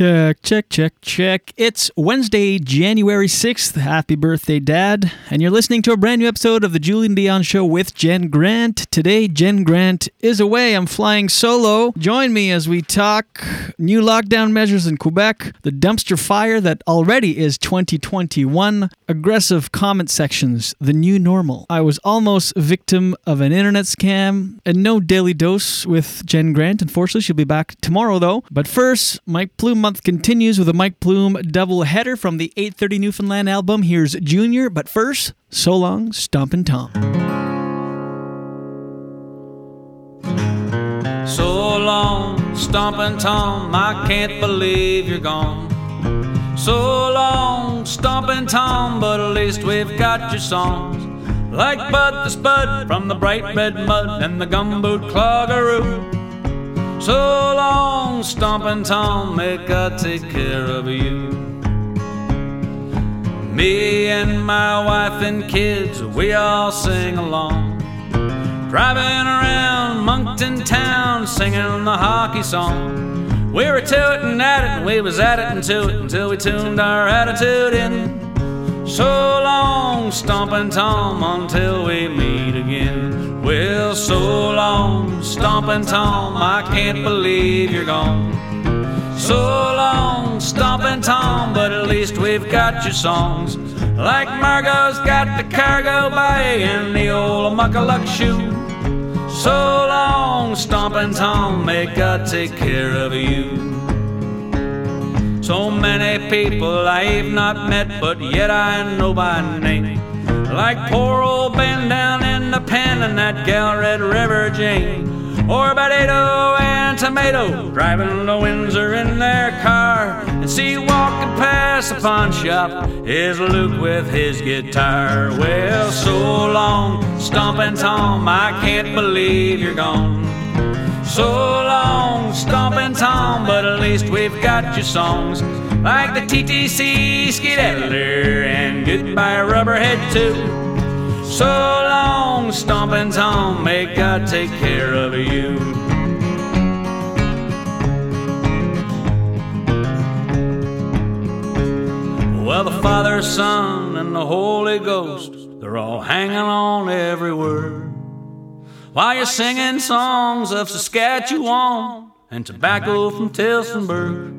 Check, check, check, check. It's Wednesday, January 6th. Happy birthday, Dad. And you're listening to a brand new episode of The Julien Dionne Show with Jen Grant. Today, Jen Grant is away. I'm flying solo. Join me as we talk new lockdown measures in Quebec, the dumpster fire that already is 2021, aggressive comment sections, the new normal. I was almost victim of an internet scam, and no daily dose with Jen Grant. Unfortunately, she'll be back tomorrow, though. But first, Mike Plume month continues with a Mike Plume double header from the 830 Newfoundland album. Here's Junior, but first, So Long, Stompin' Tom. So long, Stompin' Tom, I can't believe you're gone. So long, Stompin' Tom, but at least we've got your songs. Like Bud the Spud from the bright red mud and the gumboot cloggeroo. So long, Stompin' Tom, may God take care of you. Me and my wife and kids, we all sing along. Driving around Moncton town, singing the hockey song. We were tooting at it, and we was at it until it, until we tuned our attitude in. So long, Stompin' Tom, until we meet again. Well, so long, Stompin' Tom, I can't believe you're gone. So long, Stompin' Tom, but at least we've got your songs. Like Margot's got the cargo bay and the old muckaluck shoe. So long, Stompin' Tom, may God take care of you. So many people I've not met, but yet I know by name. Like poor old Ben down in the pen and that gal Red River Jane. Or Potato and Tomato driving to Windsor in their car. And see walking past the pawn shop is Luke with his guitar. Well, so long, Stompin' Tom, I can't believe you're gone. So long, Stompin' Tom, but at least we've got your songs. Like the TTC Skedaddler and Goodbye Rubberhead too. So long, Stompin' Tom, may God take care of you. Well, the Father, Son, and the Holy Ghost, they're all hanging on every word. While you're singing songs of Saskatchewan and tobacco from Tillsonburg.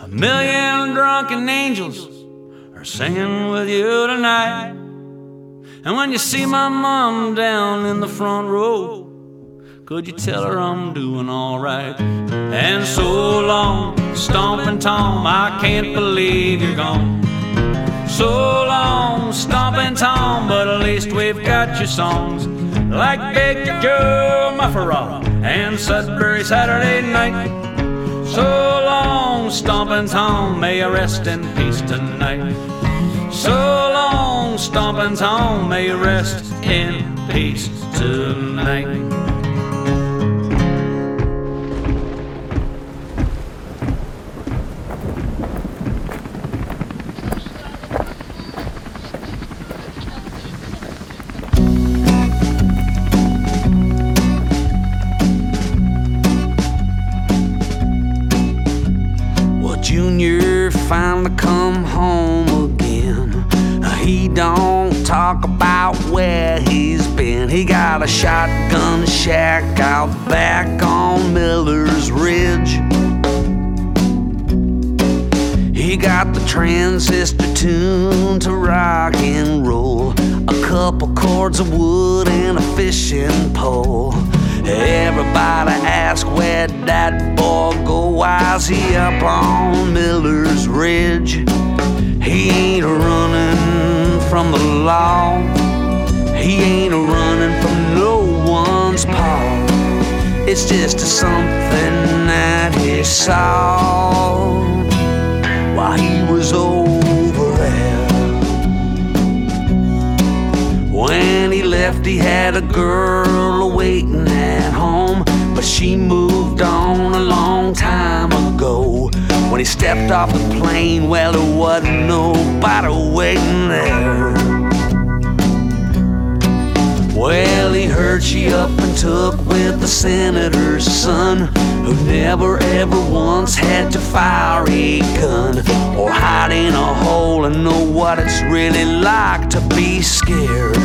A million drunken angels are singing with you tonight. And when you see my mom down in the front row, could you tell her I'm doing alright? And so long, Stompin' Tom, I can't believe you're gone. So long, Stompin' Tom, but at least we've got your songs. Like Big Joe Mufferaw and Sudbury Saturday night. So long, Stompin' Tom, may you rest in peace tonight. So long, Stompin' Tom, may you rest in peace tonight. Junior finally come home again. Uh, he don't talk about where he's been. He got a shotgun shack out back on Miller's Ridge. He got the transistor tuned to rock and roll. A couple cords of wood and a fishing pole. Everybody ask where that boy go. Why's he up on Miller's Ridge? He ain't running from the law. He ain't running from no one's paw. It's just something that he saw while he was over When he left, he had a girl waiting at home, but she moved on a long time ago. When he stepped off the plane, well, there wasn't nobody waiting there. Well, he heard she up and took with the senator's son, who never ever once had to fire a gun or hide in a hole and know what it's really like to be scared.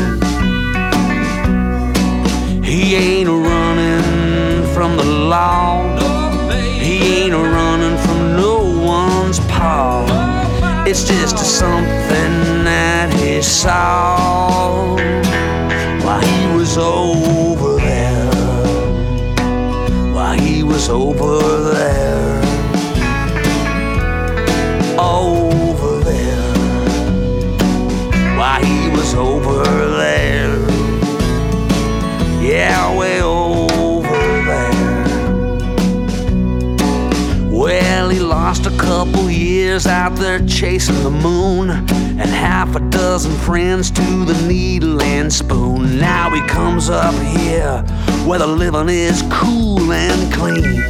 He ain't running from the law. He ain't running from no one's paw. It's just a something that he saw while he was over there. While he was over there. Over there. While he was over there. Yeah, way over there. Well, he lost a couple years out there chasing the moon, and half a dozen friends to the needle and spoon. Now he comes up here where the living is cool and clean.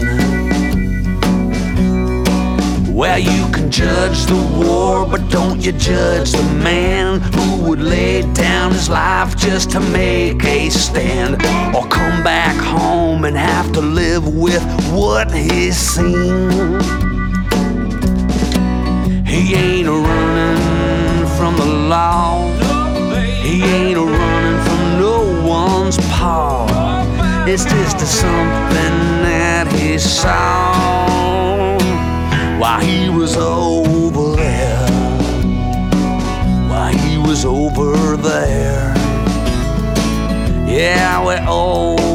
Well, you can judge the war, but don't you judge the man who would lay down his life just to make a stand, or come back home and have to live with what he's seen. He ain't running from the law. He ain't running from no one's paw. It's just a something that he saw while he was over there. While he was over there. Yeah, we're over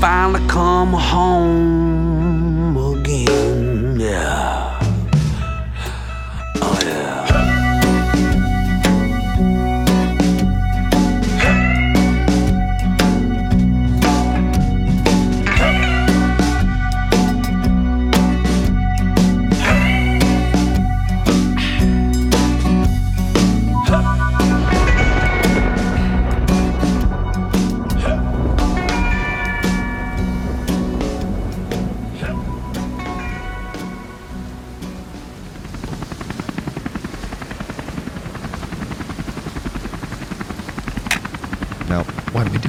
finally come home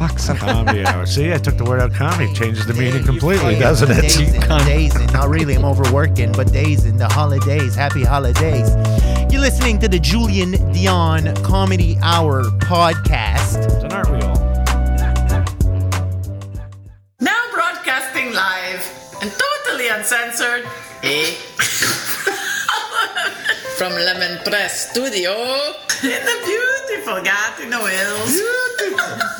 Fuck. Some, Comedy hour. See, I took the word out comedy. Changes the meaning completely, doesn't it? Dazing, dazing. Not really. I'm overworking, but dazing. The holidays. Happy holidays. You're listening to the Julien Dionne Comedy Hour podcast. And aren't we all? Now broadcasting live and totally uncensored, eh? From Lemon Press Studio in the beautiful Gatineau Hills.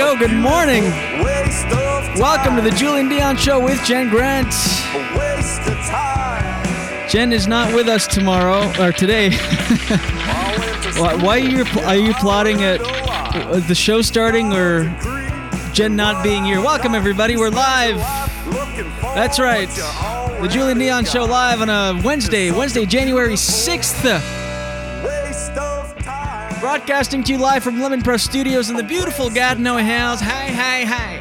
Go. Good morning. Welcome to the Julien Dionne Show with Jen Grant. Jen is not with us tomorrow or today. why, why are you are you plotting at the show starting or Jen not being here? Welcome everybody. We're live. That's right. The Julien Dionne Show live on a Wednesday, Wednesday, January 6th. Broadcasting to you live from Lemon Press Studios in the beautiful Gatineau Hills. Hi, hi, hi.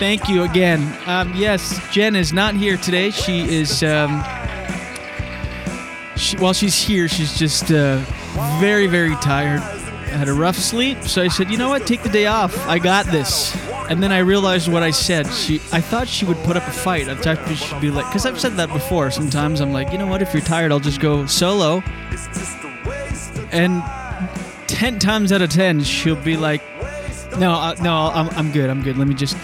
Thank you again. Um, yes, Jen is not here today. She is, um, she, while she's here, she's just uh, very, very tired. I Had a rough sleep, so I said, you know what, take the day off. I got this. And then I realized what I said. She, I thought she would put up a fight. I thought she'd be like, because I've said that before. Sometimes I'm like, you know what, if you're tired, I'll just go solo. And ten times out of ten, she'll be like, no, uh, no, I'm, I'm good. I'm good. Let me just.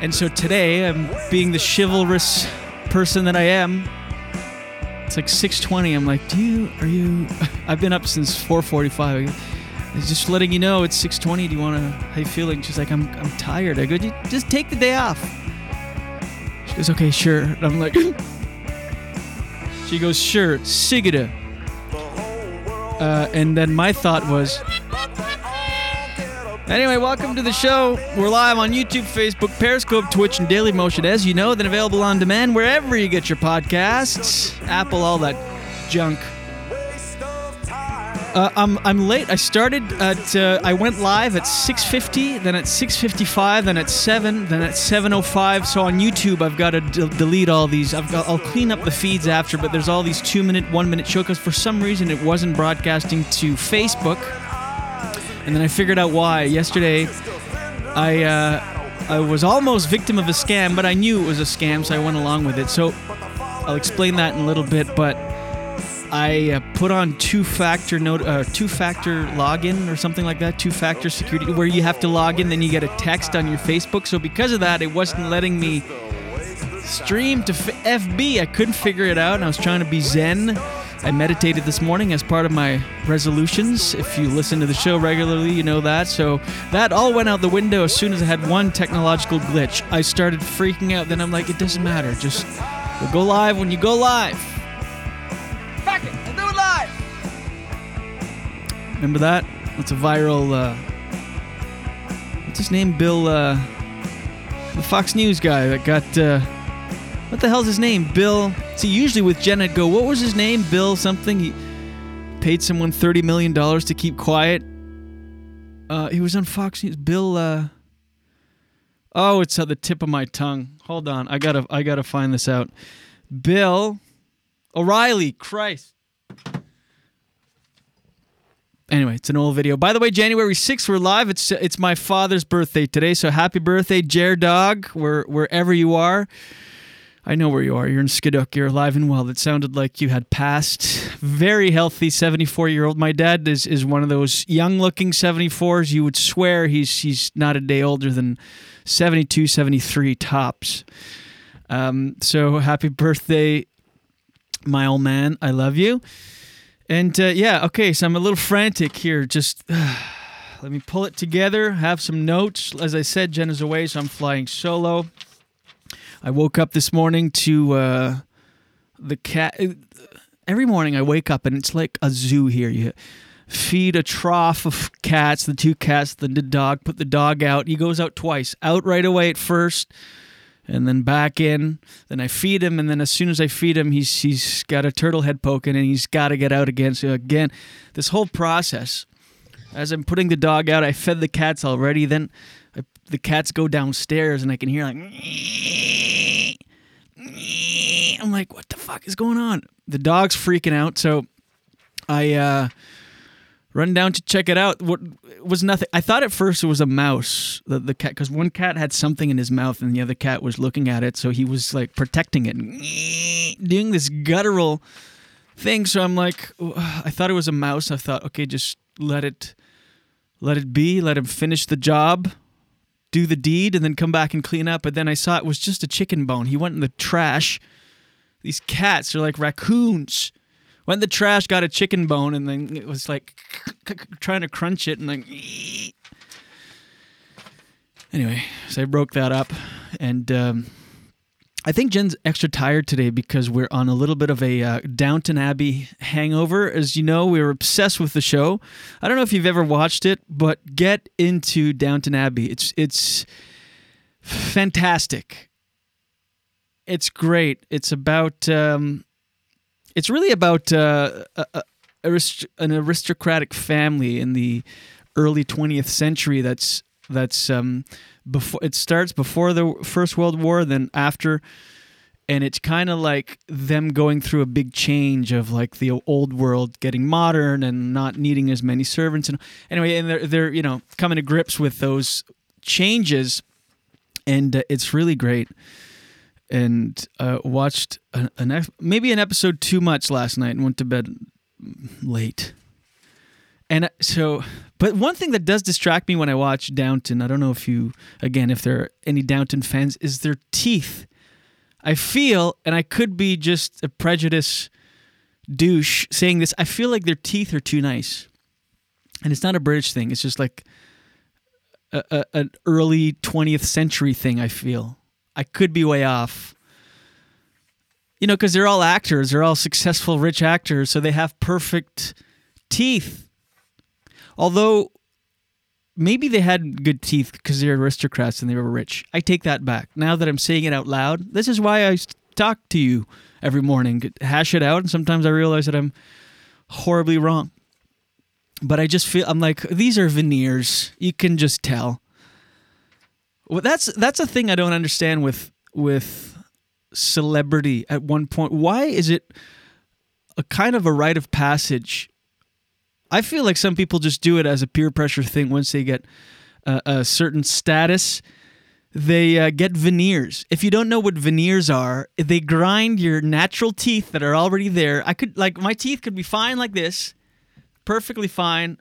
And so today, I'm being the chivalrous person that I am. It's like 6:20. I'm like, do you? Are you? I've been up since 4:45. It's just letting you know it's 6:20. Do you want to? How you feeling? She's like, I'm, I'm tired. I go, "You- just take the day off. She goes, okay, sure. And I'm like, she goes, sure, Sigida. Uh, and then my thought was, Anyway, welcome to the show. We're live on YouTube, Facebook, Periscope, Twitch, and Daily Motion, as you know, then available on demand wherever you get your podcasts. Apple, all that junk. Uh, I'm, I'm late. I started at uh, I went live at 6:50, then at 6:55, then at 7, then at 7:05. So on YouTube, I've got to d- delete all these. I've got, I'll clean up the feeds after, but there's all these two-minute, one-minute show because for some reason it wasn't broadcasting to Facebook. And then I figured out why. Yesterday, I uh, I was almost victim of a scam, but I knew it was a scam, so I went along with it. So I'll explain that in a little bit. But I uh, put on two-factor note, uh, two-factor login or something like that, two-factor security, where you have to log in, then you get a text on your Facebook. So because of that, it wasn't letting me stream to F- FB. I couldn't figure it out, and I was trying to be zen. I meditated this morning as part of my resolutions. If you listen to the show regularly, you know that. So that all went out the window as soon as I had one technological glitch. I started freaking out. Then I'm like, it doesn't matter. Just we'll go live when you go live. Remember that? That's a viral. Uh, what's his name? Bill, uh, the Fox News guy that got. Uh, what the hell's his name? Bill. See, usually with I'd go, what was his name? Bill something. He paid someone $30 million to keep quiet. Uh, he was on Fox News. Bill, uh, oh, it's at the tip of my tongue. Hold on. I gotta, I gotta find this out. Bill O'Reilly. Christ. Anyway, it's an old video. By the way, January 6th, we're live. It's it's my father's birthday today, so happy birthday, Jer Dog, where, wherever you are. I know where you are. You're in Skiduk. You're alive and well. It sounded like you had passed. Very healthy, 74 year old. My dad is, is one of those young looking 74s. You would swear he's he's not a day older than 72, 73 tops. Um, so happy birthday, my old man. I love you. And uh, yeah, okay. So I'm a little frantic here. Just let me pull it together. Have some notes. As I said, Jen is away, so I'm flying solo. I woke up this morning to uh, the cat. Every morning I wake up and it's like a zoo here. You feed a trough of cats, the two cats, then the dog, put the dog out. He goes out twice. Out right away at first, and then back in. Then I feed him, and then as soon as I feed him, he's he's got a turtle head poking, and he's got to get out again. So again, this whole process. As I'm putting the dog out, I fed the cats already. Then I, the cats go downstairs, and I can hear like. I'm like, what the fuck is going on? The dog's freaking out, so I uh, run down to check it out. What was nothing? I thought at first it was a mouse. The the cat, because one cat had something in his mouth, and the other cat was looking at it, so he was like protecting it, doing this guttural thing. So I'm like, I thought it was a mouse. I thought, okay, just let it, let it be. Let him finish the job, do the deed, and then come back and clean up. But then I saw it was just a chicken bone. He went in the trash. These cats are like raccoons. Went in the trash, got a chicken bone, and then it was like trying to crunch it, and like. Anyway, so I broke that up, and um, I think Jen's extra tired today because we're on a little bit of a uh, Downton Abbey hangover. As you know, we were obsessed with the show. I don't know if you've ever watched it, but get into Downton Abbey. It's it's fantastic. It's great. It's about. Um, it's really about uh, a, a, an aristocratic family in the early 20th century. That's that's um, before it starts before the First World War, then after, and it's kind of like them going through a big change of like the old world getting modern and not needing as many servants. And anyway, and they're they're you know coming to grips with those changes, and uh, it's really great. And uh, watched an, an maybe an episode too much last night and went to bed late. And uh, so, but one thing that does distract me when I watch Downton, I don't know if you, again, if there are any Downton fans, is their teeth. I feel, and I could be just a prejudice douche saying this, I feel like their teeth are too nice. And it's not a British thing, it's just like a, a, an early 20th century thing, I feel. I could be way off. You know, because they're all actors, they're all successful, rich actors, so they have perfect teeth. Although maybe they had good teeth because they're aristocrats and they were rich. I take that back. Now that I'm saying it out loud, this is why I talk to you every morning, hash it out, and sometimes I realize that I'm horribly wrong. But I just feel I'm like these are veneers. You can just tell. Well, that's that's a thing I don't understand with with celebrity at one point. Why is it a kind of a rite of passage? I feel like some people just do it as a peer pressure thing once they get uh, a certain status. They uh, get veneers. If you don't know what veneers are, they grind your natural teeth that are already there. I could like my teeth could be fine like this, perfectly fine.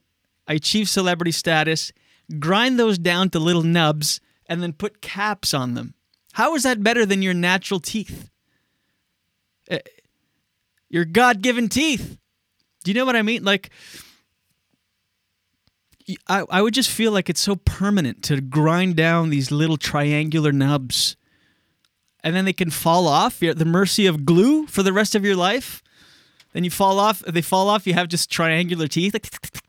I achieve celebrity status, grind those down to little nubs, and then put caps on them. How is that better than your natural teeth? Uh, your God given teeth. Do you know what I mean? Like, I, I would just feel like it's so permanent to grind down these little triangular nubs and then they can fall off. You're at the mercy of glue for the rest of your life. Then you fall off, they fall off, you have just triangular teeth.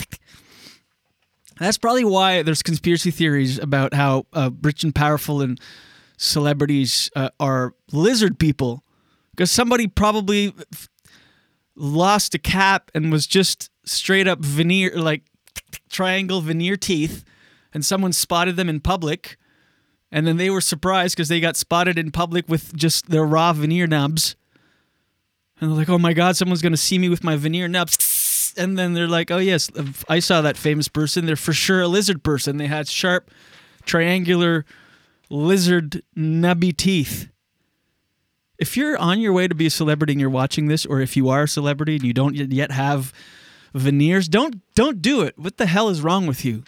That's probably why there's conspiracy theories about how uh, rich and powerful and celebrities uh, are lizard people. Because somebody probably f- lost a cap and was just straight up veneer, like triangle veneer teeth, and someone spotted them in public. And then they were surprised because they got spotted in public with just their raw veneer nubs. And they're like, oh my God, someone's to see me with my veneer nubs. And then they're like, oh yes, I saw that famous person. They're for sure a lizard person. They had sharp, triangular, lizard nubby teeth. If you're on your way to be a celebrity and you're watching this, or if you are a celebrity and you don't yet have veneers, don't don't do it. What the hell is wrong with you?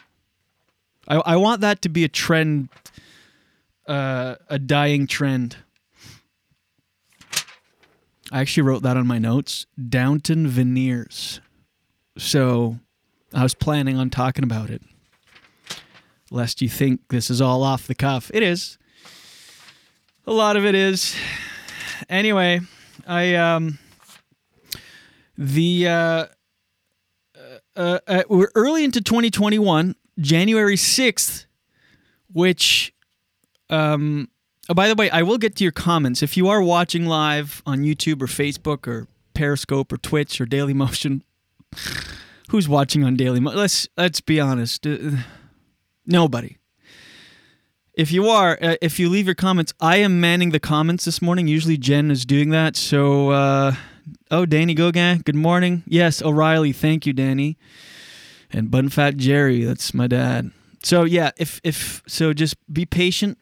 I, I want that to be a trend, uh, a dying trend. I actually wrote that on my notes. Downton veneers. So I was planning on talking about it. Lest you think this is all off the cuff. It is. A lot of it is. Anyway, I um the uh, uh, uh we're early into 2021, January 6th, which um oh, by the way, I will get to your comments. If you are watching live on YouTube or Facebook or Periscope or Twitch or Daily Motion, who's watching on Daily Motion? Let's let's be honest. Uh, nobody. If you are, uh, if you leave your comments, I am manning the comments this morning. Usually Jen is doing that. So, uh, oh, Danny Gauguin, good morning. Yes, O'Reilly, thank you, Danny. And Bun Fat Jerry, that's my dad. So yeah, if if so, just be patient.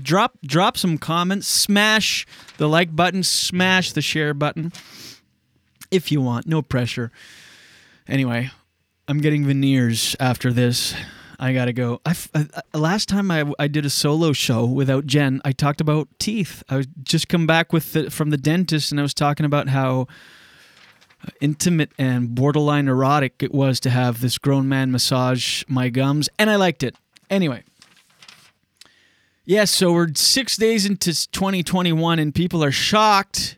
Drop drop some comments. Smash the like button. Smash the share button. if you want, no pressure. Anyway, I'm getting veneers after this. I gotta go. I, f- uh, uh, last time I, I did a solo show without Jen, I talked about teeth. I was just come back with the, from the dentist, and I was talking about how uh, intimate and borderline erotic it was to have this grown man massage my gums, and I liked it. Anyway, yeah. So we're six days into 2021, and people are shocked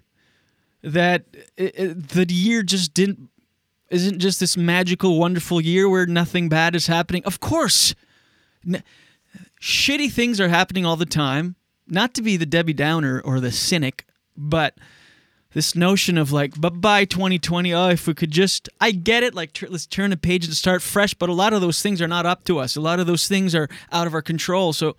that it, it, the year just didn't isn't just this magical, wonderful year where nothing bad is happening. Of course, N- shitty things are happening all the time. Not to be the Debbie Downer or the cynic, but this notion of like, bye bye 2020. Oh, if we could just, I get it. Like, let's turn a page and start fresh. But a lot of those things are not up to us. A lot of those things are out of our control. So,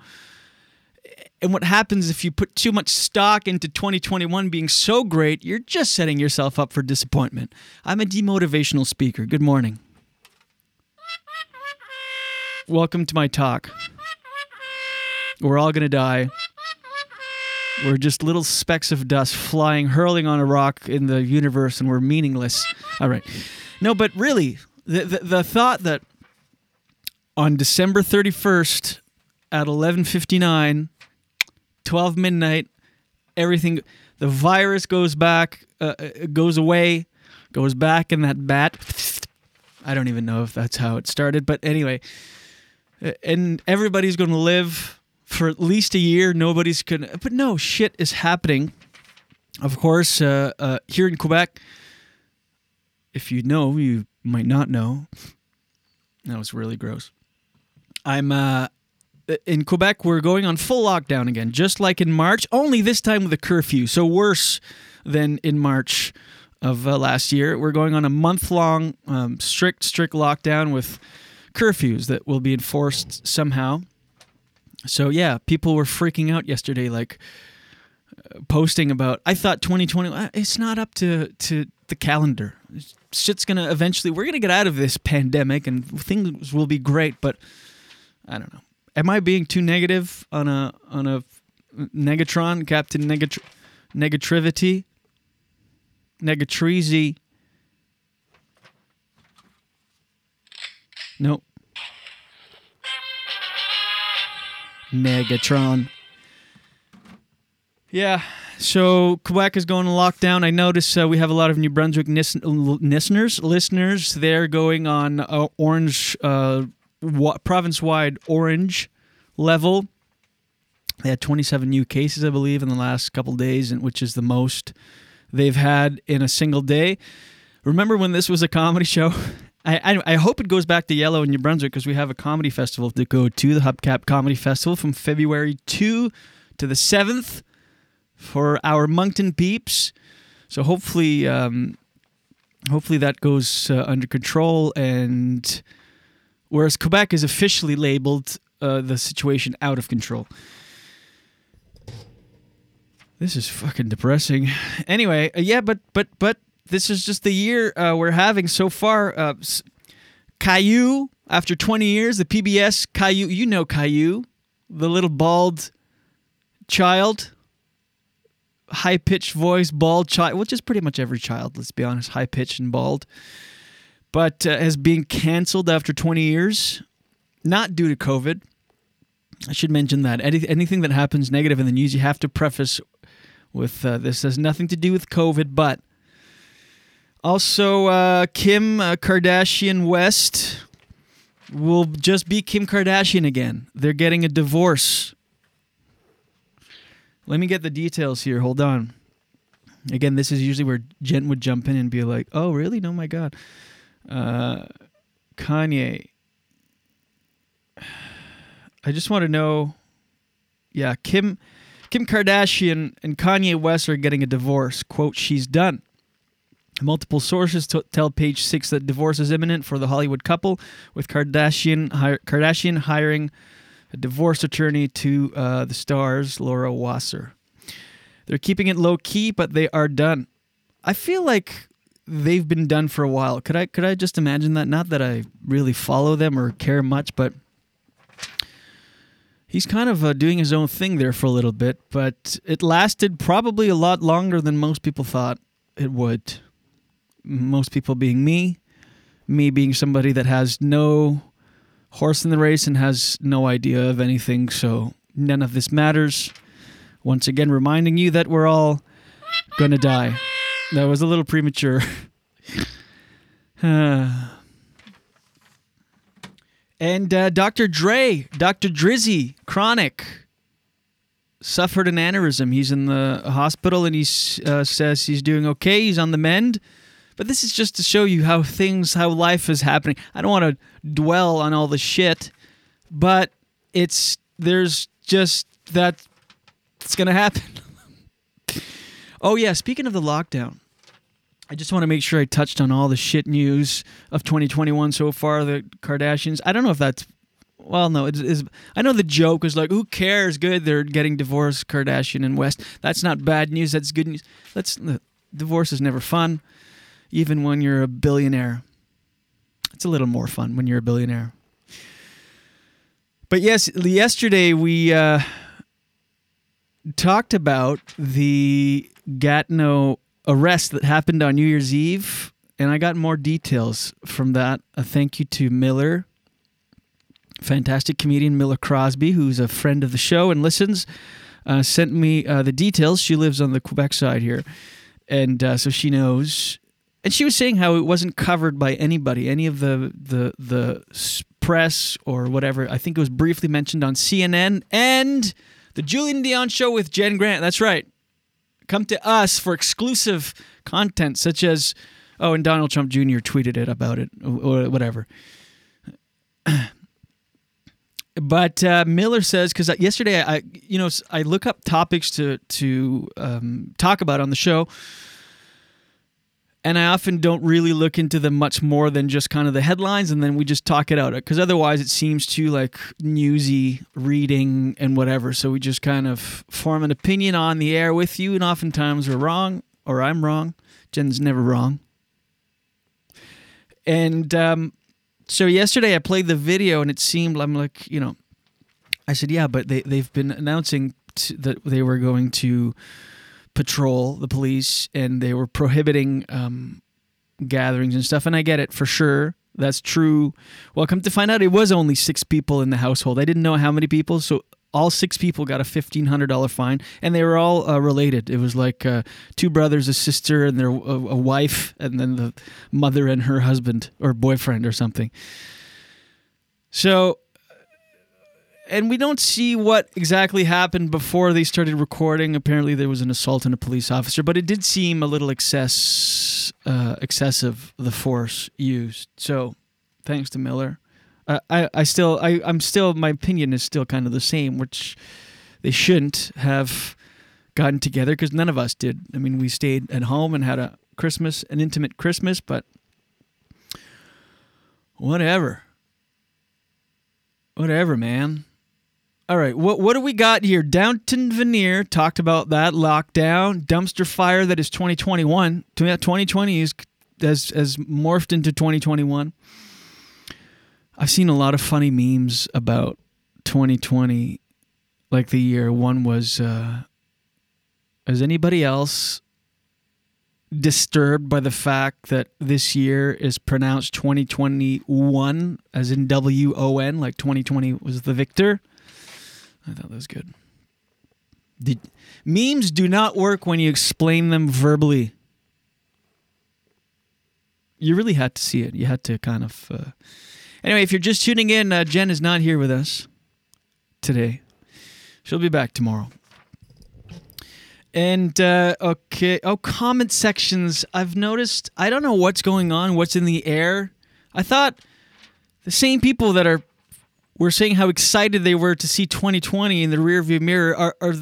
and what happens if you put too much stock into 2021 being so great, you're just setting yourself up for disappointment. I'm a demotivational speaker. Good morning. Welcome to my talk. We're all going to die. We're just little specks of dust flying, hurling on a rock in the universe, and we're meaningless. All right. No, but really, the, the, the thought that on December 31st at 11:59 12 midnight everything the virus goes back uh, uh, goes away goes back in that bat. I don't even know if that's how it started but anyway uh, and everybody's going to live for at least a year. Nobody's to but no shit is happening. Of course uh, uh, here in quebec if you know you might not know. That was really gross. I'm uh in Quebec, we're going on full lockdown again, just like in March, only this time with a curfew. So worse than in March of uh, last year. We're going on a month long, um, strict, strict lockdown with curfews that will be enforced somehow. So, yeah, people were freaking out yesterday, like uh, posting about, I thought 2020, uh, it's not up to, to the calendar. Shit's going to eventually, we're going to get out of this pandemic and things will be great, but I don't know am I being too negative on a on a Negatron, Captain Negatr- Negativity, Negatreezy? Nope. Negatron. Yeah, so Quebec is going to lockdown. I notice uh, we have a lot of New Brunswick listeners. Listeners, they're going on uh, orange uh, wa- province-wide orange level. They had 27 new cases, I believe, in the last couple days, and which is the most they've had in a single day. Remember when this was a comedy show? I, I, I hope it goes back to yellow in New Brunswick because we have a comedy festival to go to, the Hubcap Comedy Festival from February 2 to the 7th for our Moncton peeps. So hopefully, um, hopefully that goes uh, under control. And whereas Quebec is officially labeled uh, the situation out of control. This is fucking depressing. Anyway, uh, yeah, but but but this is just the year uh, we're having so far. Uh, Caillou, after 20 years, the PBS Caillou, you know Caillou, the little bald child, high pitched voice, bald child, which is pretty much every child, let's be honest, high pitched and bald, but uh, has been canceled after 20 years, not due to COVID. I should mention that Any, anything that happens negative in the news, you have to preface with uh, this has nothing to do with COVID, but also uh, Kim uh, Kardashian West will just be Kim Kardashian again. They're getting a divorce. Let me get the details here. Hold on. Again, this is usually where Jen would jump in and be like, "Oh, really? No, my God." Uh, Kanye. I just want to know. Yeah, Kim, Kim Kardashian and Kanye West are getting a divorce. "Quote: She's done." Multiple sources t- tell Page Six that divorce is imminent for the Hollywood couple, with Kardashian hi- Kardashian hiring a divorce attorney to uh, the stars, Laura Wasser. They're keeping it low key, but they are done. I feel like they've been done for a while. Could I could I just imagine that? Not that I really follow them or care much, but he's kind of uh, doing his own thing there for a little bit. But it lasted probably a lot longer than most people thought it would. Most people being me, me being somebody that has no horse in the race and has no idea of anything. So none of this matters. Once again, reminding you that we're all gonna die. That was a little premature. and uh, Dr. Dre, Dr. Drizzy, chronic, suffered an aneurysm. He's in the hospital and he uh, says he's doing okay. He's on the mend. But this is just to show you how things, how life is happening. I don't want to dwell on all the shit, but it's there's just that it's gonna happen. oh yeah, speaking of the lockdown, I just want to make sure I touched on all the shit news of 2021 so far. The Kardashians. I don't know if that's well, no, it is. I know the joke is like, who cares? Good, they're getting divorced, Kardashian and West. That's not bad news. That's good news. That's divorce is never fun, even when you're a billionaire. It's a little more fun when you're a billionaire. But yes, yesterday we uh, talked about the Gatineau arrest that happened on New Year's Eve, and I got more details from that. A thank you to Miller fantastic comedian Miller Crosby, who's a friend of the show and listens, uh, sent me uh, the details. She lives on the Quebec side here, and uh, so she knows. And she was saying how it wasn't covered by anybody, any of the the the press or whatever. I think it was briefly mentioned on CNN and the Julien Dionne show with Jen Grant. That's right. Come to us for exclusive content, such as oh, and Donald Trump Jr. tweeted it about it or whatever. but uh, Miller says because yesterday I, you know, I look up topics to to um, talk about on the show, and I often don't really look into them much more than just kind of the headlines, and then we just talk it out because otherwise it seems too like newsy reading and whatever. So we just kind of form an opinion on the air with you, and oftentimes we're wrong or I'm wrong. Jen's never wrong, and. Um, so yesterday I played the video and it seemed I'm like you know I said yeah but they they've been announcing that they were going to patrol the police and they were prohibiting um, gatherings and stuff and I get it for sure that's true well come to find out it was only six people in the household I didn't know how many people so all six people got a fifteen hundred dollar fine, and they were all uh, related. It was like uh, two brothers, a sister, and their a, a, wife, and then the mother and her husband or boyfriend or something. So, and we don't see what exactly happened before they started recording. Apparently, there was an assault on a police officer, but it did seem a little excess, uh, excessive the force used. So, thanks to Miller. Uh, I, I still I, I'm still my opinion is still kind of the same, which they shouldn't have gotten together because none of us did. I mean, we stayed at home and had a Christmas, an intimate Christmas, but whatever. Whatever, man. All right, what what do we got here? Downton Veneer talked about that lockdown, dumpster fire that is 2021. 2020 is has has morphed into 2021. I've seen a lot of funny memes about 2020, like the year. One was, uh, is anybody else disturbed by the fact that this year is pronounced 2021, as in W O N, like 2020 was the victor? I thought that was good. The, memes do not work when you explain them verbally. You really had to see it. You had to kind of. Uh, Anyway, if you're just tuning in, uh, Jen is not here with us today. She'll be back tomorrow. And uh, okay, oh, comment sections. I've noticed. I don't know what's going on. What's in the air? I thought the same people that are were saying how excited they were to see 2020 in the rearview mirror are, are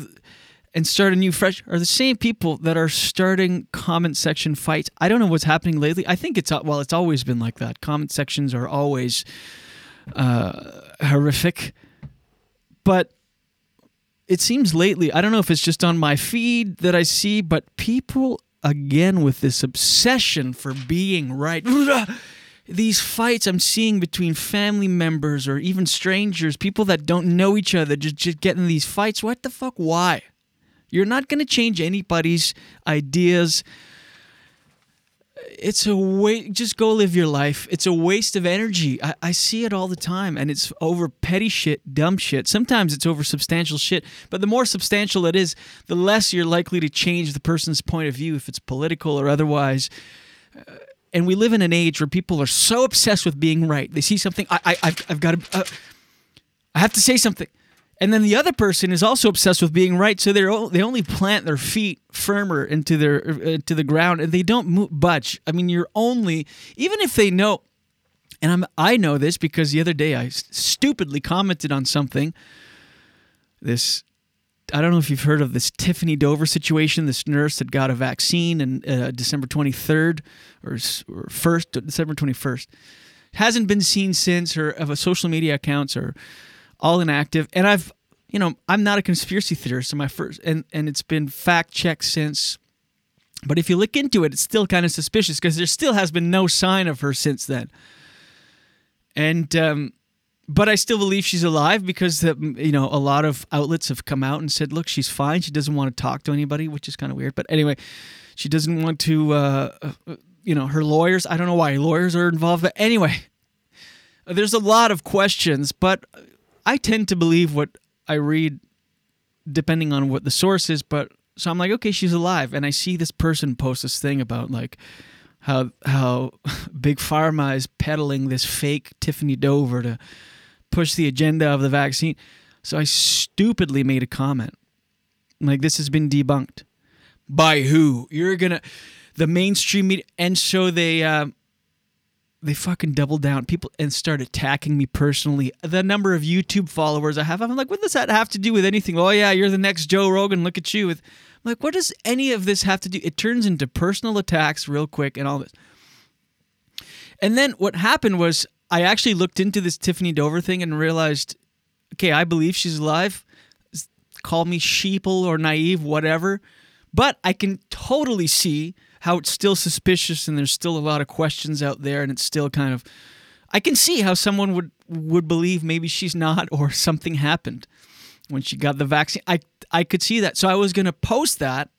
and start a new fresh are the same people that are starting comment section fights. I don't know what's happening lately. I think it's well, it's always been like that. Comment sections are always uh, horrific, but it seems lately. I don't know if it's just on my feed that I see, but people again with this obsession for being right. These fights I'm seeing between family members or even strangers, people that don't know each other, just, just getting these fights. What the fuck? Why? You're not going to change anybody's ideas. it's a way just go live your life it's a waste of energy I, I see it all the time and it's over petty shit dumb shit sometimes it's over substantial shit but the more substantial it is the less you're likely to change the person's point of view if it's political or otherwise Uh, and we live in an age where people are so obsessed with being right they see something i, I I've, I've got to uh, i have to say something and then the other person is also obsessed with being right, so they they only plant their feet firmer into their uh, to the ground, and they don't move, budge. I mean, you're only even if they know, and I'm I know this because the other day I stupidly commented on something. This I don't know if you've heard of this Tiffany Dover situation. This nurse that got a vaccine in uh, December 23rd or, or first December 21st hasn't been seen since. Her of a social media accounts are all inactive. And I've, you know, I'm not a conspiracy theorist. So my first, and and it's been fact checked since. But if you look into it, it's still kind of suspicious because there still has been no sign of her since then. And um, but I still believe she's alive because the, you know a lot of outlets have come out and said, look, she's fine. She doesn't want to talk to anybody, which is kind of weird. But anyway, she doesn't want to. Uh, uh, you know, her lawyers. I don't know why lawyers are involved, but anyway, there's a lot of questions. But I tend to believe what I read, depending on what the source is. But so I'm like, okay, she's alive, and I see this person post this thing about like how how big pharma is peddling this fake Tiffany Dover to push the agenda of the vaccine. So I stupidly made a comment like this has been debunked by who? You're gonna the mainstream media, and so they. Um, they fucking doubled down people and start attacking me personally. The number of YouTube followers I have, I'm like, what does that have to do with anything? Oh yeah, you're the next Joe Rogan. Look at you. With I'm like, what does any of this have to do? It turns into personal attacks real quick and all this. And then what happened was I actually looked into this Tiffany Dover thing and realized, okay, I believe she's alive. Call me sheeple or naive, whatever. But I can totally see how it's still suspicious and there's still a lot of questions out there and it's still kind of I can see how someone would would believe maybe she's not or something happened when she got the vaccine. I I could see that. So I was going to post that,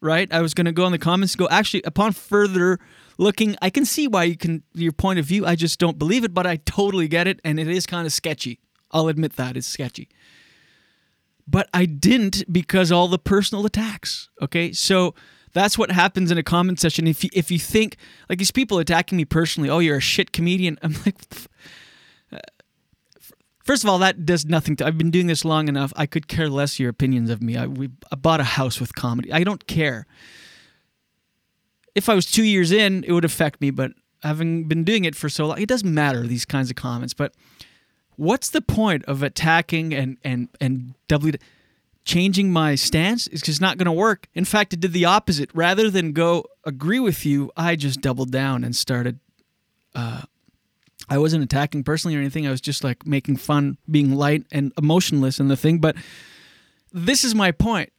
right? I was going to go in the comments go actually upon further looking, I can see why you can your point of view. I just don't believe it, but I totally get it and it is kind of sketchy. I'll admit that it's sketchy but I didn't because all the personal attacks. Okay, so that's what happens in a comment section. If you, if you think like these people attacking me personally, oh, you're a shit comedian. I'm like, first of all, that does nothing to. I've been doing this long enough. I could care less your opinions of me. I, we, I bought a house with comedy. I don't care. If I was two years in, it would affect me. But having been doing it for so long, it doesn't matter these kinds of comments. But what's the point of attacking and and and doubly changing my stance? It's just not going to work. In fact it did the opposite. Rather than go agree with you i just doubled down and started uh i wasn't attacking personally or anything. I was just like making fun being light and emotionless in the thing. But this is my point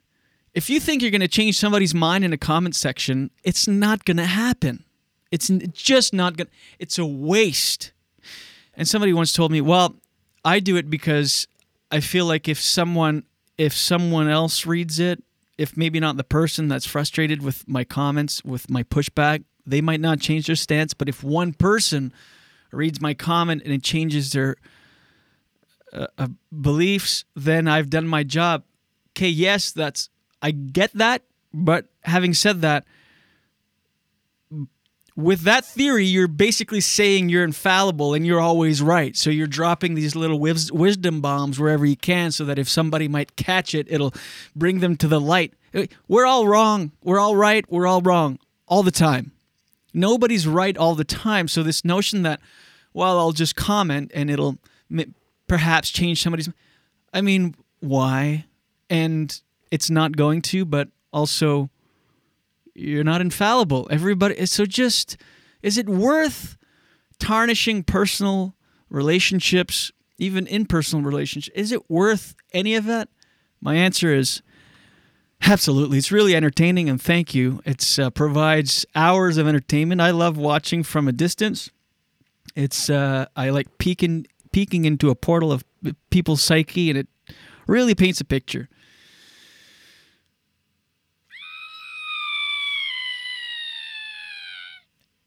if you think you're going to change somebody's mind in a comment section it's not going to happen it's just not going to it's a waste and somebody once told me, "Well, I do it because I feel like if someone if someone else reads it, if maybe not the person that's frustrated with my comments, with my pushback, they might not change their stance, but if one person reads my comment and it changes their uh, uh, beliefs, then I've done my job." Okay, yes, that's I get that, but having said that, with that theory, you're basically saying you're infallible and you're always right. So you're dropping these little wis- wisdom bombs wherever you can so that if somebody might catch it, it'll bring them to the light. We're all wrong. We're all right. We're all wrong all the time. Nobody's right all the time. So this notion that, well, I'll just comment and it'll perhaps change somebody's. I mean, why? And it's not going to, but also you're not infallible. Everybody so just is it worth tarnishing personal relationships, even in-personal relationships? Is it worth any of that? My answer is absolutely. It's really entertaining and thank you. It uh, provides hours of entertainment. I love watching from a distance. It's uh, I like peeking peeking into a portal of people's psyche and it really paints a picture.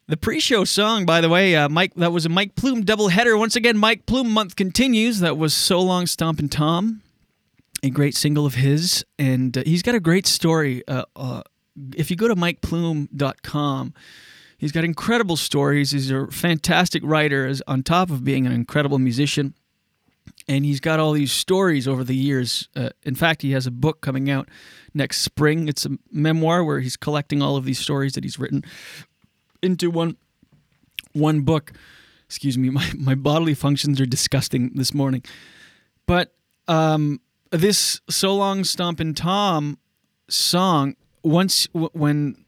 The pre-show song, by the way, uh, Mike. That was a Mike Plume doubleheader. Once again, Mike Plume month continues. That was "So Long Stompin' Tom," a great single of his, and uh, he's got a great story. Uh, uh, if you go to mikeplume.com, he's got incredible stories. He's a fantastic writer, as on top of being an incredible musician, and he's got all these stories over the years. Uh, in fact, he has a book coming out next spring. It's a memoir where he's collecting all of these stories that he's written into one one book. Excuse me, my, my bodily functions are disgusting this morning. But um, this "So Long Stompin' Tom" song, once w- when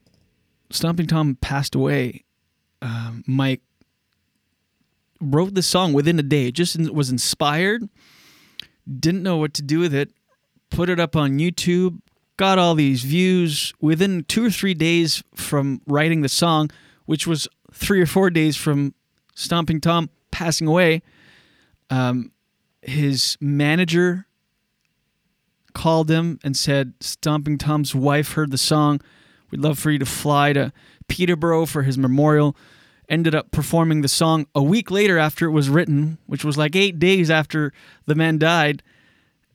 Stomping Tom passed away, uh, Mike wrote the song within a day. Just in- was inspired, didn't know what to do with it, put it up on YouTube, got all these views within two or three days from writing the song, which was three or four days from Stomping Tom passing away. Um, his manager called him and said, Stomping Tom's wife heard the song. We'd love for you to fly to Peterborough for his memorial. Ended up performing the song a week later after it was written, which was like eight days after the man died.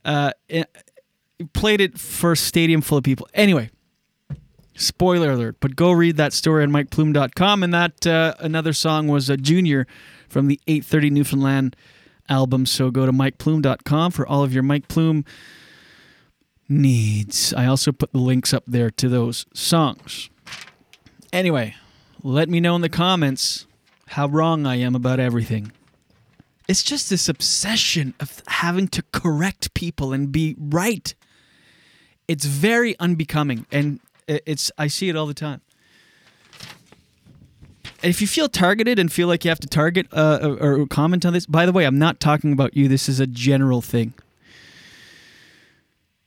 Uh, it- played it for a stadium full of people. Anyway, spoiler alert, but go read that story on mikeplume.com. And that uh, another song was a junior from the 830 Newfoundland album. So go to mikeplume.com for all of your Mike Plume needs. I also put the links up there to those songs. Anyway, let me know in the comments how wrong I am about everything. It's just this obsession of having to correct people and be right. It's very unbecoming, and it's I see it all the time. If you feel targeted and feel like you have to target uh, or, or comment on this, by the way, I'm not talking about you. This is a general thing.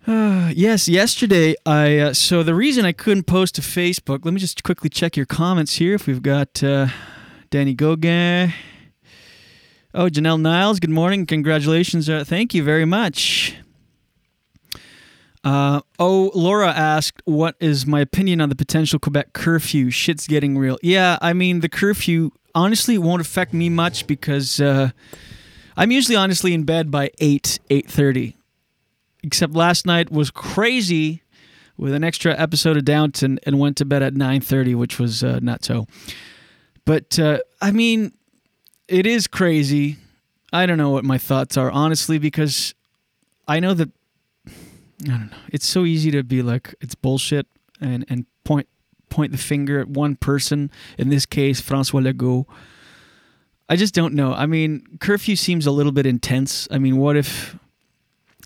Uh, yes, yesterday I. Uh, so the reason I couldn't post to Facebook. Let me just quickly check your comments here. If we've got uh, Danny Gauguin. Oh, Janelle Niles. Good morning. Congratulations. Uh, thank you very much. Uh, oh, Laura asked, "What is my opinion on the potential Quebec curfew? Shit's getting real." Yeah, I mean the curfew honestly won't affect me much because uh, I'm usually honestly in bed by eight eight thirty. Except last night was crazy with an extra episode of Downton and went to bed at nine thirty, which was uh, not so. But uh, I mean, it is crazy. I don't know what my thoughts are honestly because I know that I don't know. It's so easy to be like it's bullshit and and point point the finger at one person. In this case, François Legault. I just don't know. I mean, curfew seems a little bit intense. I mean, what if?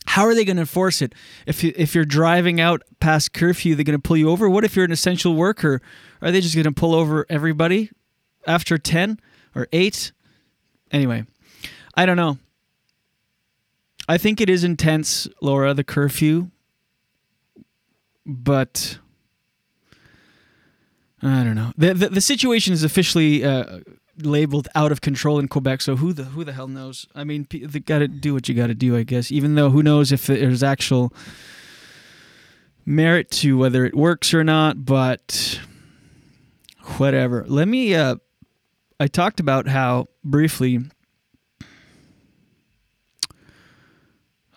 How are they going to enforce it? If if you're driving out past curfew, they're going to pull you over. What if you're an essential worker? Are they just going to pull over everybody after ten or eight? Anyway, I don't know. I think it is intense, Laura, the curfew. But I don't know. The the, the situation is officially uh, labeled out of control in Quebec, so who the who the hell knows? I mean, they got to do what you got to do, I guess. Even though who knows if there's actual merit to whether it works or not, but whatever. Let me uh I talked about how briefly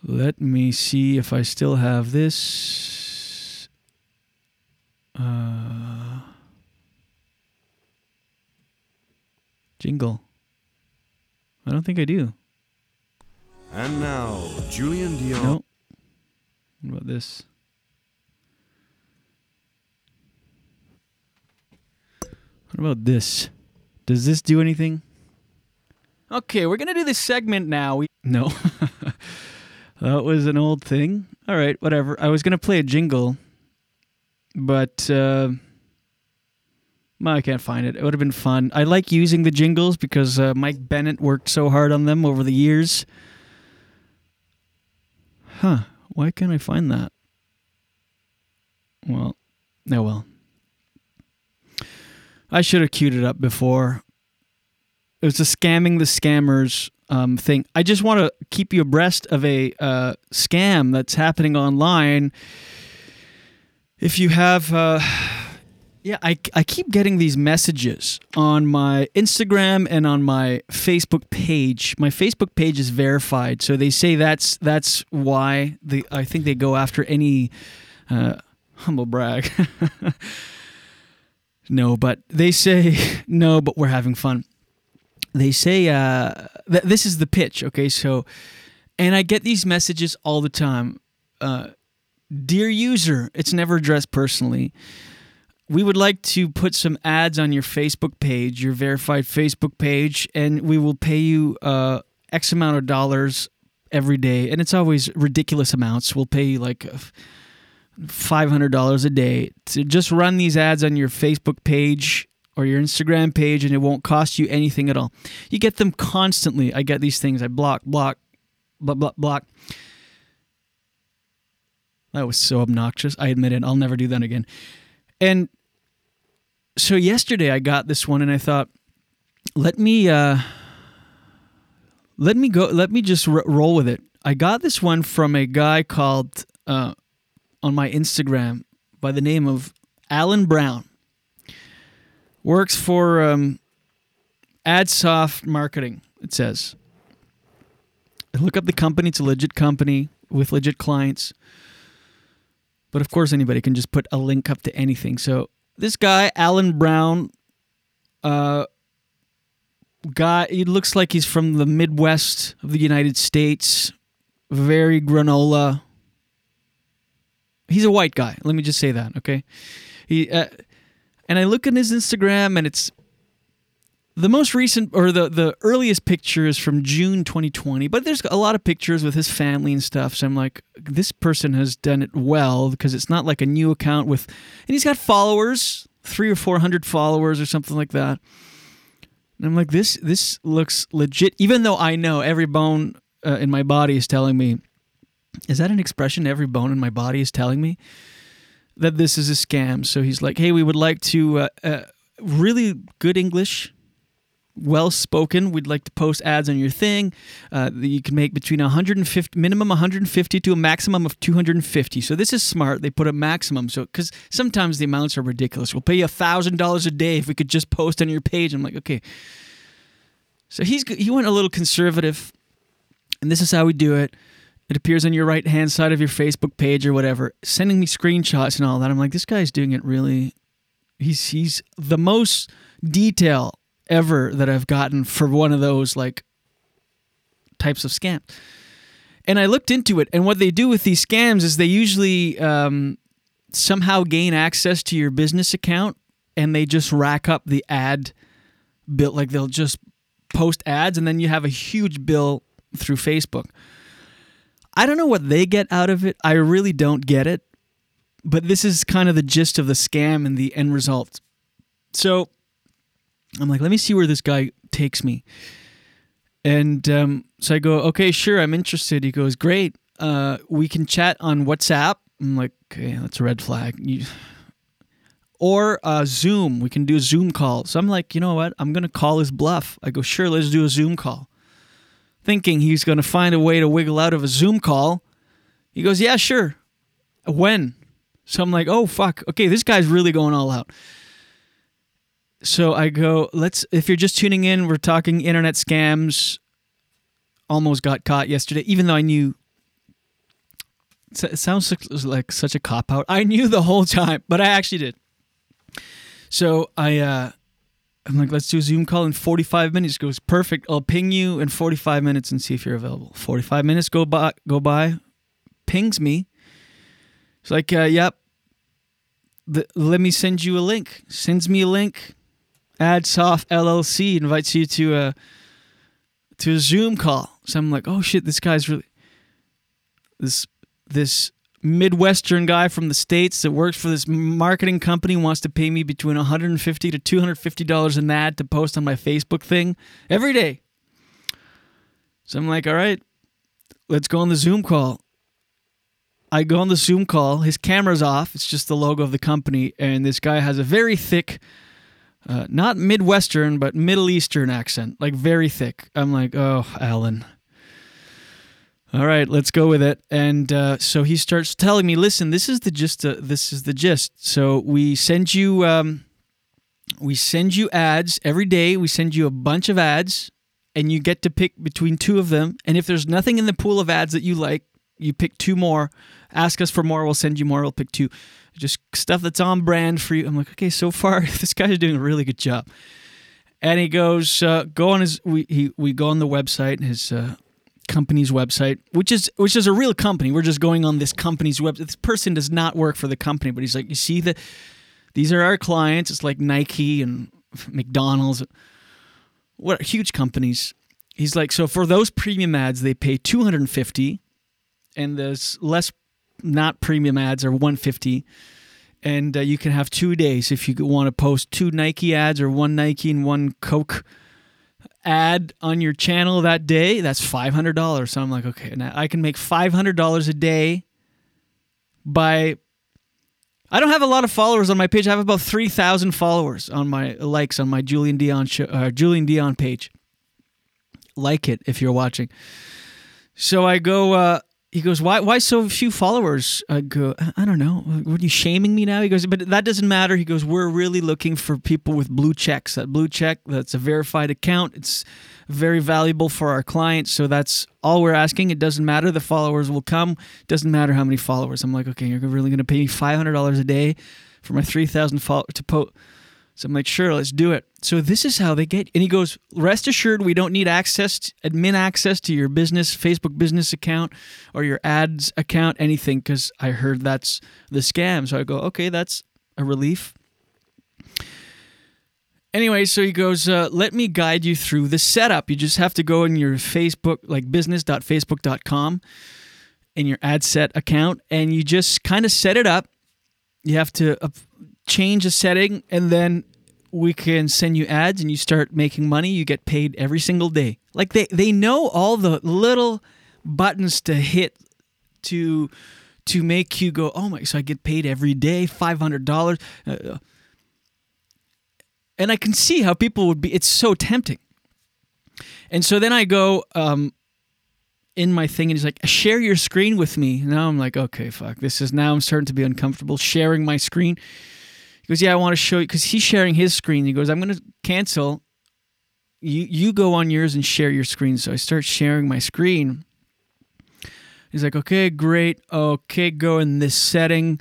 Let me see if I still have this. Uh, jingle. I don't think I do. And now, Julien Dionne. No. What about this? What about this? Does this do anything? Okay, we're gonna do this segment now. We no. That was an old thing. All right, whatever. I was gonna play a jingle, but uh, well, I can't find it. It would have been fun. I like using the jingles because uh, Mike Bennett worked so hard on them over the years. Huh? Why can't I find that? Well, oh well. I should have queued it up before. It was a scamming the scammers um, thing. I just want to keep you abreast of a uh, scam that's happening online. If you have, uh, Yeah, I, I keep getting these messages on my Instagram and on my Facebook page. My Facebook page is verified, so they say that's that's why they I think they go after any uh, humble brag. no, but they say no, but we're having fun. They say uh, th- this is the pitch. Okay, so and I get these messages all the time. Uh, Dear user, it's never addressed personally we would like to put some ads on your Facebook page, your verified Facebook page, and we will pay you uh, X amount of dollars every day. And it's always ridiculous amounts. We'll pay you like $500 a day to just run these ads on your Facebook page or your Instagram page, and it won't cost you anything at all. You get them constantly. I get these things. I block, block, block, block, block. That was so obnoxious. I admit it. I'll never do that again. And so yesterday I got this one and I thought, let me uh, let me go. Let me just r- roll with it. I got this one from a guy called uh, on my Instagram by the name of Alan Brown. Works for um, AdSoft Marketing. It says. I look up the company. It's a legit company with legit clients. But of course, anybody can just put a link up to anything. So this guy, Alan Brown, uh, guy, he looks like he's from the Midwest of the United States. Very granola. He's a white guy. Let me just say that, okay? He uh, and I look at his Instagram, and it's the most recent or the the earliest picture is from June 2020. But there's a lot of pictures with his family and stuff. So I'm like, this person has done it well because it's not like a new account with, and he's got followers, three or four hundred followers or something like that. And I'm like, this this looks legit, even though I know every bone uh, in my body is telling me, is that an expression? Every bone in my body is telling me that this is a scam. So he's like, hey, we would like to uh, uh, really good English well spoken. We'd like to post ads on your thing. Uh, that you can make between 150 minimum 150 to a maximum of 250. So this is smart. They put a maximum. So because sometimes the amounts are ridiculous. We'll pay you a thousand dollars a day if we could just post on your page. I'm like, okay. So he's he went a little conservative, and this is how we do it. It appears on your right hand side of your Facebook page or whatever, sending me screenshots and all that. I'm like, this guy's doing it really. He's he's the most detail ever that I've gotten for one of those like types of scams. And I looked into it, and what they do with these scams is they usually um, somehow gain access to your business account, and they just rack up the ad bill. Like they'll just post ads, and then you have a huge bill through Facebook. I don't know what they get out of it. I really don't get it. But this is kind of the gist of the scam and the end result. So I'm like, let me see where this guy takes me. And um, so I go, okay, sure, I'm interested. He goes, great. Uh, we can chat on WhatsApp. I'm like, okay, that's a red flag. You... Or uh, Zoom. We can do a Zoom call. So I'm like, you know what? I'm going to call his bluff. I go, sure, let's do a Zoom call. Thinking he's going to find a way to wiggle out of a Zoom call. He goes, yeah, sure. When? So I'm like, oh, fuck. Okay, this guy's really going all out so I go, let's, if you're just tuning in, we're talking internet scams. Almost got caught yesterday, even though I knew. It sounds like such a cop out. I knew the whole time, but I actually did. So I, uh, I'm like, let's do a Zoom call in 45 minutes. Goes, perfect. I'll ping you in 45 minutes and see if you're available. 45 minutes go by, go by, pings me. It's like, uh, yep. The, let me send you a link. Sends me a link. AdSoft LLC invites you to a to a Zoom call. So I'm like, oh shit, this guy's really this this Midwestern guy from the states that works for this marketing company wants to pay me between 150 to 250 dollars an ad to post on my Facebook thing every day. So I'm like, all right, let's go on the Zoom call. I go on the Zoom call. His camera's off. It's just the logo of the company, and this guy has a very thick uh, not Midwestern, but Middle Eastern accent, like very thick. I'm like, oh, Alan. All right, let's go with it. And uh, so he starts telling me, "Listen, this is the gist. Uh, this is the gist. So we send you, um, we send you ads every day. We send you a bunch of ads, and you get to pick between two of them. And if there's nothing in the pool of ads that you like, you pick two more. Ask us for more. We'll send you more. We'll pick two. Just stuff that's on brand for you." I'm like, "Okay, so far this guy's doing a really good job." And he goes, uh, "Go on his. We he we go on the website, and his." Company's website, which is which is a real company. We're just going on this company's website. This person does not work for the company, but he's like, you see that these are our clients. It's like Nike and McDonald's, what huge companies. He's like, so for those premium ads, they pay two hundred and fifty, and those less not premium ads are one fifty. And uh, you can have two days if you want to post two Nike ads or one Nike and one Coke ad on your channel that day, that's five hundred dollars. So I'm like, okay, now I can make five hundred dollars a day by. I don't have a lot of followers on my page. I have about three thousand followers on my likes on my Julien Dionne show, uh, Julien Dionne page. Like it if you're watching. So I go. Uh, he goes, why? Why so few followers? I go, I don't know. Are you shaming me now? He goes, but that doesn't matter. He goes, we're really looking for people with blue checks. That blue check, that's a verified account. It's very valuable for our clients. So that's all we're asking. It doesn't matter. The followers will come. It doesn't matter how many followers. I'm like, okay, you're really going to pay me five hundred dollars a day for my three thousand followers to post. So I'm like, sure, let's do it. So this is how they get. And he goes, rest assured, we don't need access, admin access to your business, Facebook business account or your ads account, anything, because I heard that's the scam. So I go, okay, that's a relief. Anyway, so he goes, uh, let me guide you through the setup. You just have to go in your Facebook, like business.facebook.com, in your ad set account, and you just kind of set it up. You have to change a setting and then we can send you ads and you start making money. You get paid every single day. Like they they know all the little buttons to hit to to make you go oh my so i get paid every day $500 uh, and i can see how people would be it's so tempting. And so then i go um in my thing and he's like share your screen with me. Now i'm like okay fuck this is now i'm starting to be uncomfortable sharing my screen he goes, "Yeah, I want to show you because he's sharing his screen." He goes, "I'm going to cancel. You you go on yours and share your screen." So I start sharing my screen. He's like, "Okay, great. Okay, go in this setting."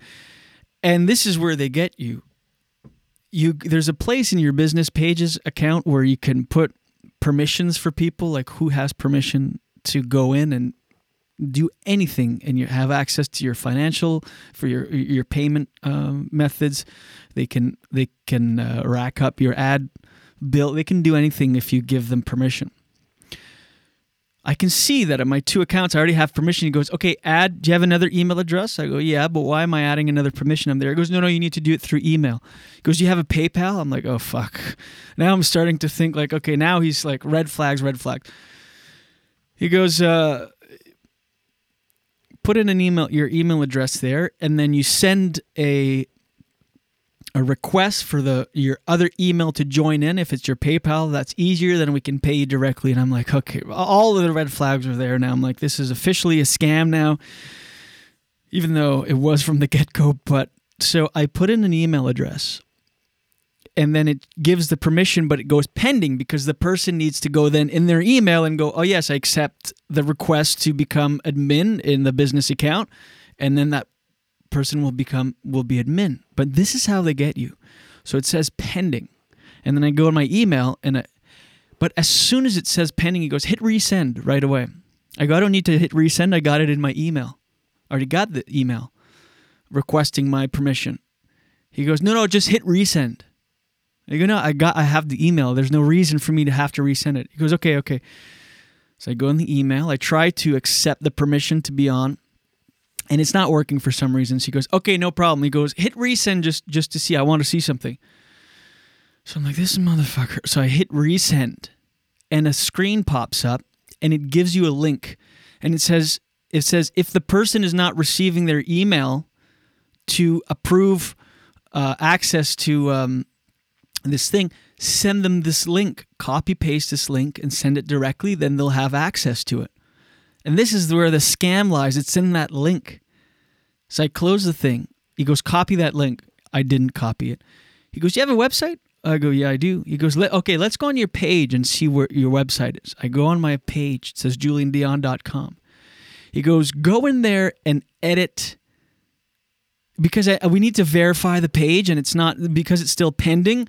And this is where they get you. You there's a place in your business pages account where you can put permissions for people, like who has permission to go in and do anything and you have access to your financial for your your payment um, methods. They can they can uh, rack up your ad bill. They can do anything if you give them permission. I can see that on my two accounts i already have permission. He goes okay add do you have another email address? I go yeah but why am i adding another permission? I'm there. He goes no no you need to do it through email. He goes do you have a paypal? I'm like oh fuck. Now i'm starting to think like okay now he's like red flags red flags. He goes uh put in an email your email address there and then you send a a request for the your other email to join in. If it's your PayPal that's easier then we can pay you directly. And I'm like okay all of the red flags are there now. I'm like this is officially a scam now even though it was from the get-go but so I put in an email address and then it gives the permission, but it goes pending because the person needs to go then in their email and go, oh, yes, I accept the request to become admin in the business account. And then that person will become, will be admin. But this is how they get you. So it says pending. And then I go in my email and I, but as soon as it says pending, he goes, hit resend right away. I go, I don't need to hit resend. I got it in my email. I already got the email requesting my permission. He goes, no, no, just hit resend. I go, no, I got, I have the email. There's no reason for me to have to resend it. He goes, okay, okay. So I go in the email. I try to accept the permission to be on, and it's not working for some reason. So he goes, okay, no problem. He goes, hit resend just just to see. I want to see something. So I'm like, this is motherfucker. So I hit resend, and a screen pops up, and it gives you a link, and it says it says if the person is not receiving their email to approve uh, access to um, this thing, send them this link, copy paste this link and send it directly, then they'll have access to it. And this is where the scam lies. It's in that link. So I close the thing. He goes, copy that link. I didn't copy it. He goes, you have a website? I go, yeah, I do. He goes, "Let- okay, let's go on your page and see where your website is. I go on my page. It says juliendionne.com. He goes, go in there and edit because I, we need to verify the page and it's not because it's still pending.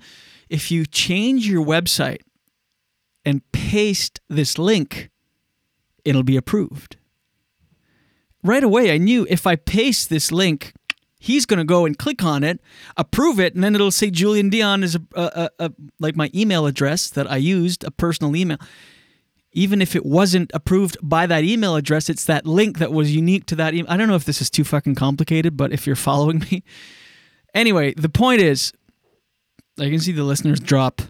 If you change your website and paste this link, it'll be approved. Right away, I knew if I paste this link, he's going to go and click on it, approve it, and then it'll say Julien Dionne is a, a, a, like my email address that I used, a personal email. Even if it wasn't approved by that email address, it's that link that was unique to that email. I don't know if this is too fucking complicated, but if you're following me. Anyway, the point is, I can see the listeners drop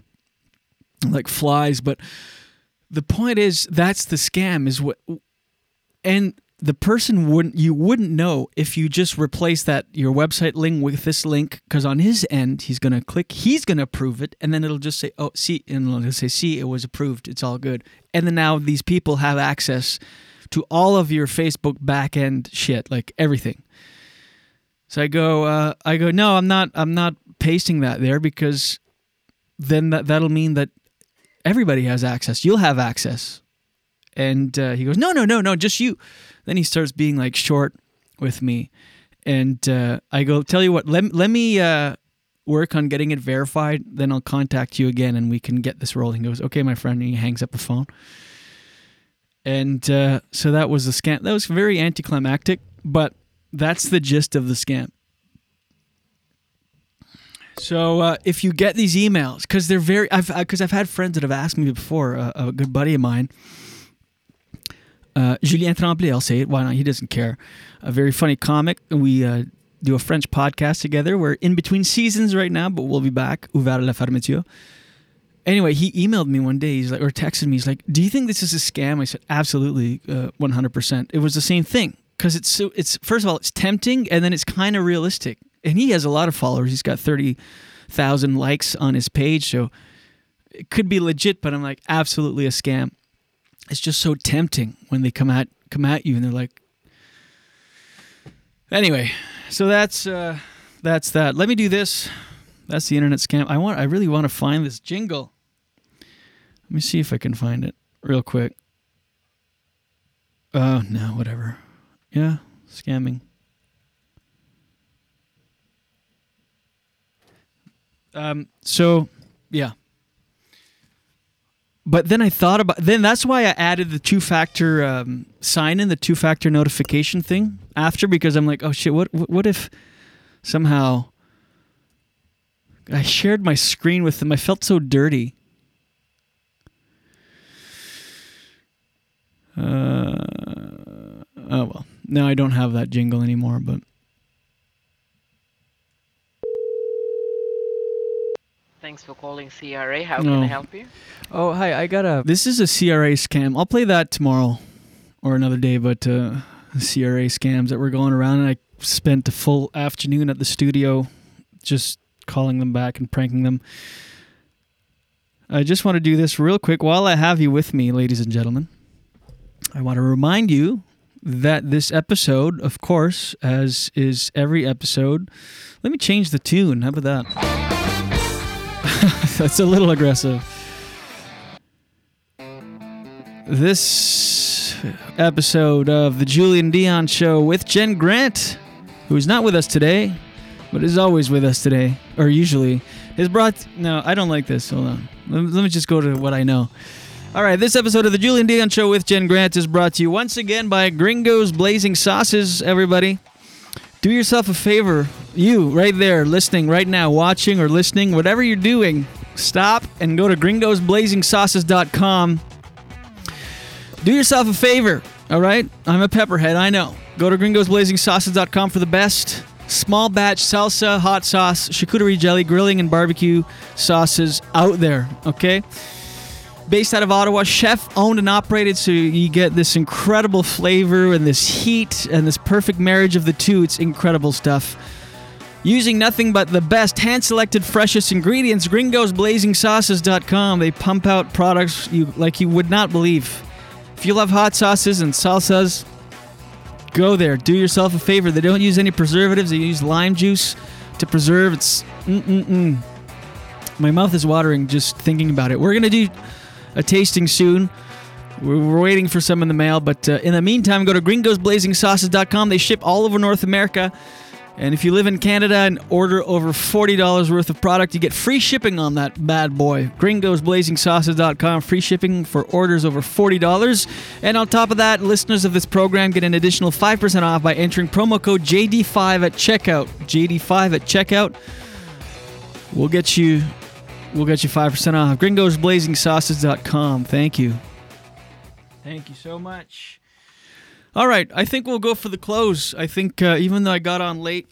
like flies, but the point is that's the scam is what and the person wouldn't you wouldn't know if you just replace that your website link with this link because on his end he's gonna click he's gonna approve it and then it'll just say oh see and it'll say see it was approved it's all good. And then now these people have access to all of your Facebook backend shit like everything. So I go uh, I go no I'm not I'm not pasting that there because then that that'll mean that everybody has access. You'll have access and uh, he goes, "No, no, no, no, just you." Then he starts being like short with me, and uh, I go, "Tell you what, let let me uh, work on getting it verified. Then I'll contact you again, and we can get this rolling." He goes, "Okay, my friend," and he hangs up the phone. And uh, so that was the scam. That was very anticlimactic, but that's the gist of the scam. So uh, if you get these emails, because they're very, I've because I've had friends that have asked me before. Uh, a good buddy of mine, uh, Julien Tremblay, I'll say it. Why not? He doesn't care. A very funny comic. We uh, do a French podcast together. We're in between seasons right now, but we'll be back. Ouvert la fermeture. Anyway, he emailed me one day. He's like, or texted me. He's like, "Do you think this is a scam?" I said, "Absolutely, uh, one hundred percent." It was the same thing because it's so. It's first of all, it's tempting, and then it's kind of realistic. And he has a lot of followers. He's got thirty thousand likes on his page, so it could be legit. But I'm like, absolutely a scam it's just so tempting when they come at come at you and they're like anyway so that's uh that's that. Let me do this. That's the internet scam. I want i really want to find this jingle. Let me see if i can find it real quick. Oh no whatever. Yeah scamming. Um so yeah but then I thought about then that's why I added the two factor um, sign in the two factor notification thing after because I'm like oh shit what what if somehow I shared my screen with them? I felt so dirty. Uh, oh well. Now I don't have that jingle anymore but Thanks for calling CRA. How No. can I help you? Oh, hi. I got a. This is a CRA scam. I'll play that tomorrow or another day, but uh, CRA scams that were going around, and I spent a full afternoon at the studio just calling them back and pranking them. I just want to do this real quick while I have you with me, ladies and gentlemen. I want to remind you that this episode, of course, as is every episode, let me change the tune. How about that? That's a little aggressive. This episode of the Julien Dionne Show with Jen Grant, who is not with us today, but is always with us today, or usually, is brought. No, I don't like this. Hold on. Let, me just go to what I know. All right, this episode of the Julien Dionne Show with Jen Grant is brought to you once again by Gringo's Blazing Sauces, everybody. Do yourself a favor, you right there, listening right now, watching or listening, whatever you're doing, stop and go to gringosblazingsauces.com. Do yourself a favor, all right? I'm a pepperhead, I know. Go to gringosblazingsauces.com for the best small batch salsa, hot sauce, charcuterie jelly, grilling, and barbecue sauces out there, okay? based out of Ottawa, chef owned and operated, so you get this incredible flavor and this heat and this perfect marriage of the two. It's incredible stuff. Using nothing but the best hand selected, freshest ingredients, gringosblazingsauces.com. They pump out products you like you would not believe. If you love hot sauces and salsas, go there. Do yourself a favor. They don't use any preservatives. They use lime juice to preserve. It's mm-mm-mm. My mouth is watering just thinking about it. We're gonna do a tasting soon. We're we're waiting for some in the mail, but uh, in the meantime, go to gringosblazingsauces.com. They ship all over North America. And if you live in Canada and order over $40 worth of product, you get free shipping on that bad boy. gringosblazingsauces.com, free shipping for orders over $40. And on top of that, listeners of this program get an additional 5% off by entering promo code JD5 at checkout. JD5 at checkout. We'll get you we'll get you 5% off. gringosblazingsauces.com. Thank you. Thank you so much. All right, I think we'll go for the close. I think uh, even though I got on late,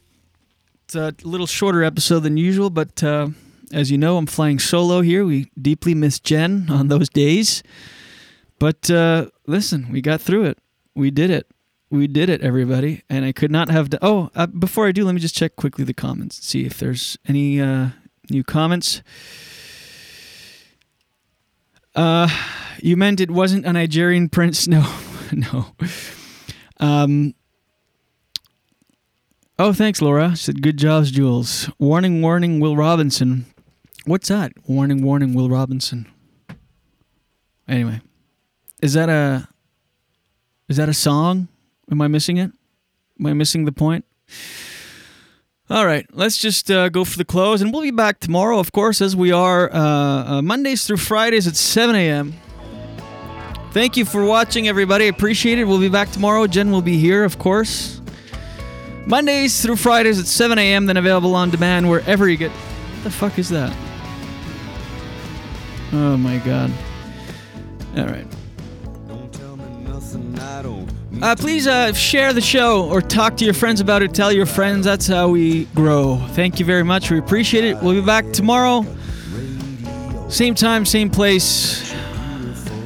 it's a little shorter episode than usual, but uh, as you know, I'm flying solo here. We deeply miss Jen on those days. But uh, listen, we got through it. We did it. We did it, everybody. And I could not have done. Oh, uh, before I do, let me just check quickly the comments, see if there's any uh, new comments. Uh, you meant it wasn't a Nigerian prince? No, no. Um. Oh, thanks, Laura. She said, "Good jobs, Jules." Warning, warning, Will Robinson. What's that? Warning, warning, Will Robinson. Anyway, is that a is that a song? Am I missing it? Am I missing the point? All right, let's just uh, go for the close, and we'll be back tomorrow, of course, as we are uh, uh, Mondays through Fridays at 7 a.m. Thank you for watching, everybody. Appreciate it. We'll be back tomorrow. Jen will be here, of course. Mondays through Fridays at 7 a.m., then available on demand wherever you get. What the fuck is that? Oh my god. All right. Uh, please uh, share the show or talk to your friends about it. Tell your friends. That's how we grow. Thank you very much. We appreciate it. We'll be back tomorrow. Same time, same place.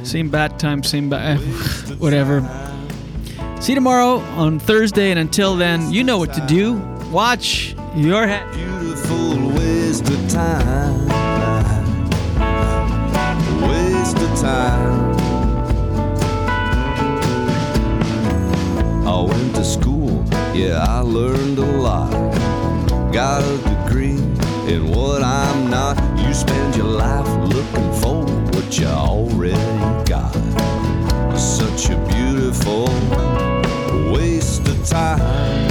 Same bat time, same bat. Eh, whatever. See you tomorrow on Thursday. And until then, you know what to do. Watch your head. Beautiful waste of time. Waste of time. I went to school, yeah, I learned a lot. Got a degree in what I'm not. You spend your life looking for you already got. Such a beautiful waste of time.